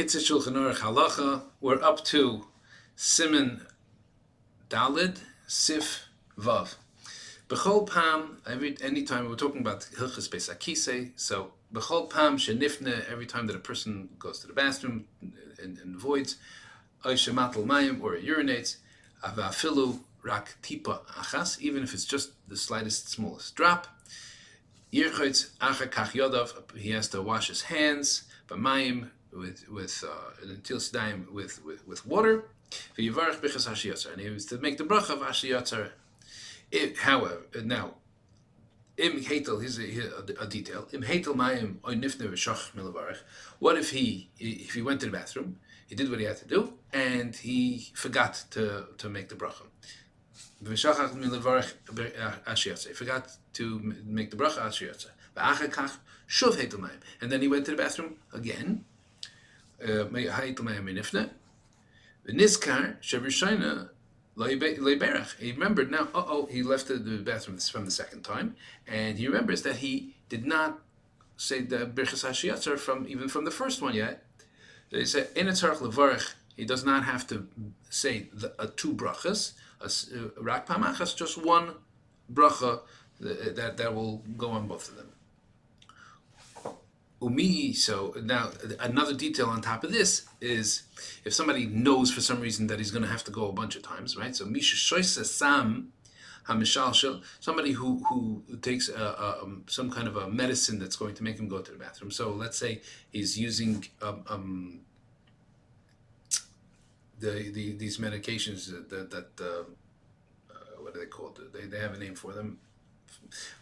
Kitzur Shulchan Aruch Halacha. We're up to Siman Dalid Sif Vav. Bechol Pam. Every any time we're talking about Hilchas Beis Akise, so Bechol Pam Shenifne. Every time that a person goes to the bathroom and, and voids, Oishematel Mayim or urinates, Avafilu Rak Tipa Achas. Even if it's just the slightest, smallest drop. Yirchotz Acha Kach Yodav. He has to wash his hands. B'mayim with with uh, until Sidaim with, with with water. And he was to make the bracha of hashiyatzer. However, now im hetel here's a, detail im hetel mayim oy nifne v'shach milavarach. What if he if he went to the bathroom, he did what he had to do, and he forgot to to make the bracha. V'shachach hashiyatzer. He forgot to make the bracha hashiyatzer. V'achakach shuv hetel mayim, and then he went to the bathroom again May ha'itolmayam inifne v'niskar Shebrishayna Leiberach. He remembered now. Uh oh, he left the, bathroom from the second time, and he remembers that he did not say the Birchas Hashiyatzer from even from the first one yet. They say Enetzarch Levarach. He does not have to say the, uh, two brachas. Rak Pamachas, just one bracha that, that that will go on both of them. Umi, so now another detail on top of this is if somebody knows for some reason that he's going to have to go a bunch of times, right? So Misha Shoisa Sam Hamishal somebody who who takes a, a, um, some kind of a medicine that's going to make him go to the bathroom. So let's say he's using um, um, the, the these medications that that uh, uh, what are they called? They, they have a name for them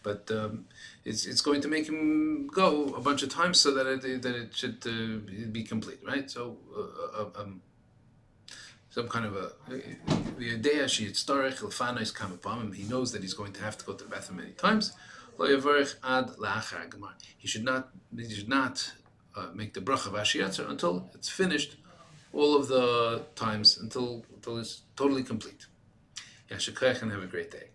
but um, it's it's going to make him go a bunch of times so that it that it should uh, be complete, right? So uh, uh um, some kind of a the idea she is come upon him. He knows that he's going to have to go to the bathroom many times. He should not he should not uh, make the bracha of Ashiyatzer until it's finished all of the times until until it's totally complete. Yashikach and have a great day.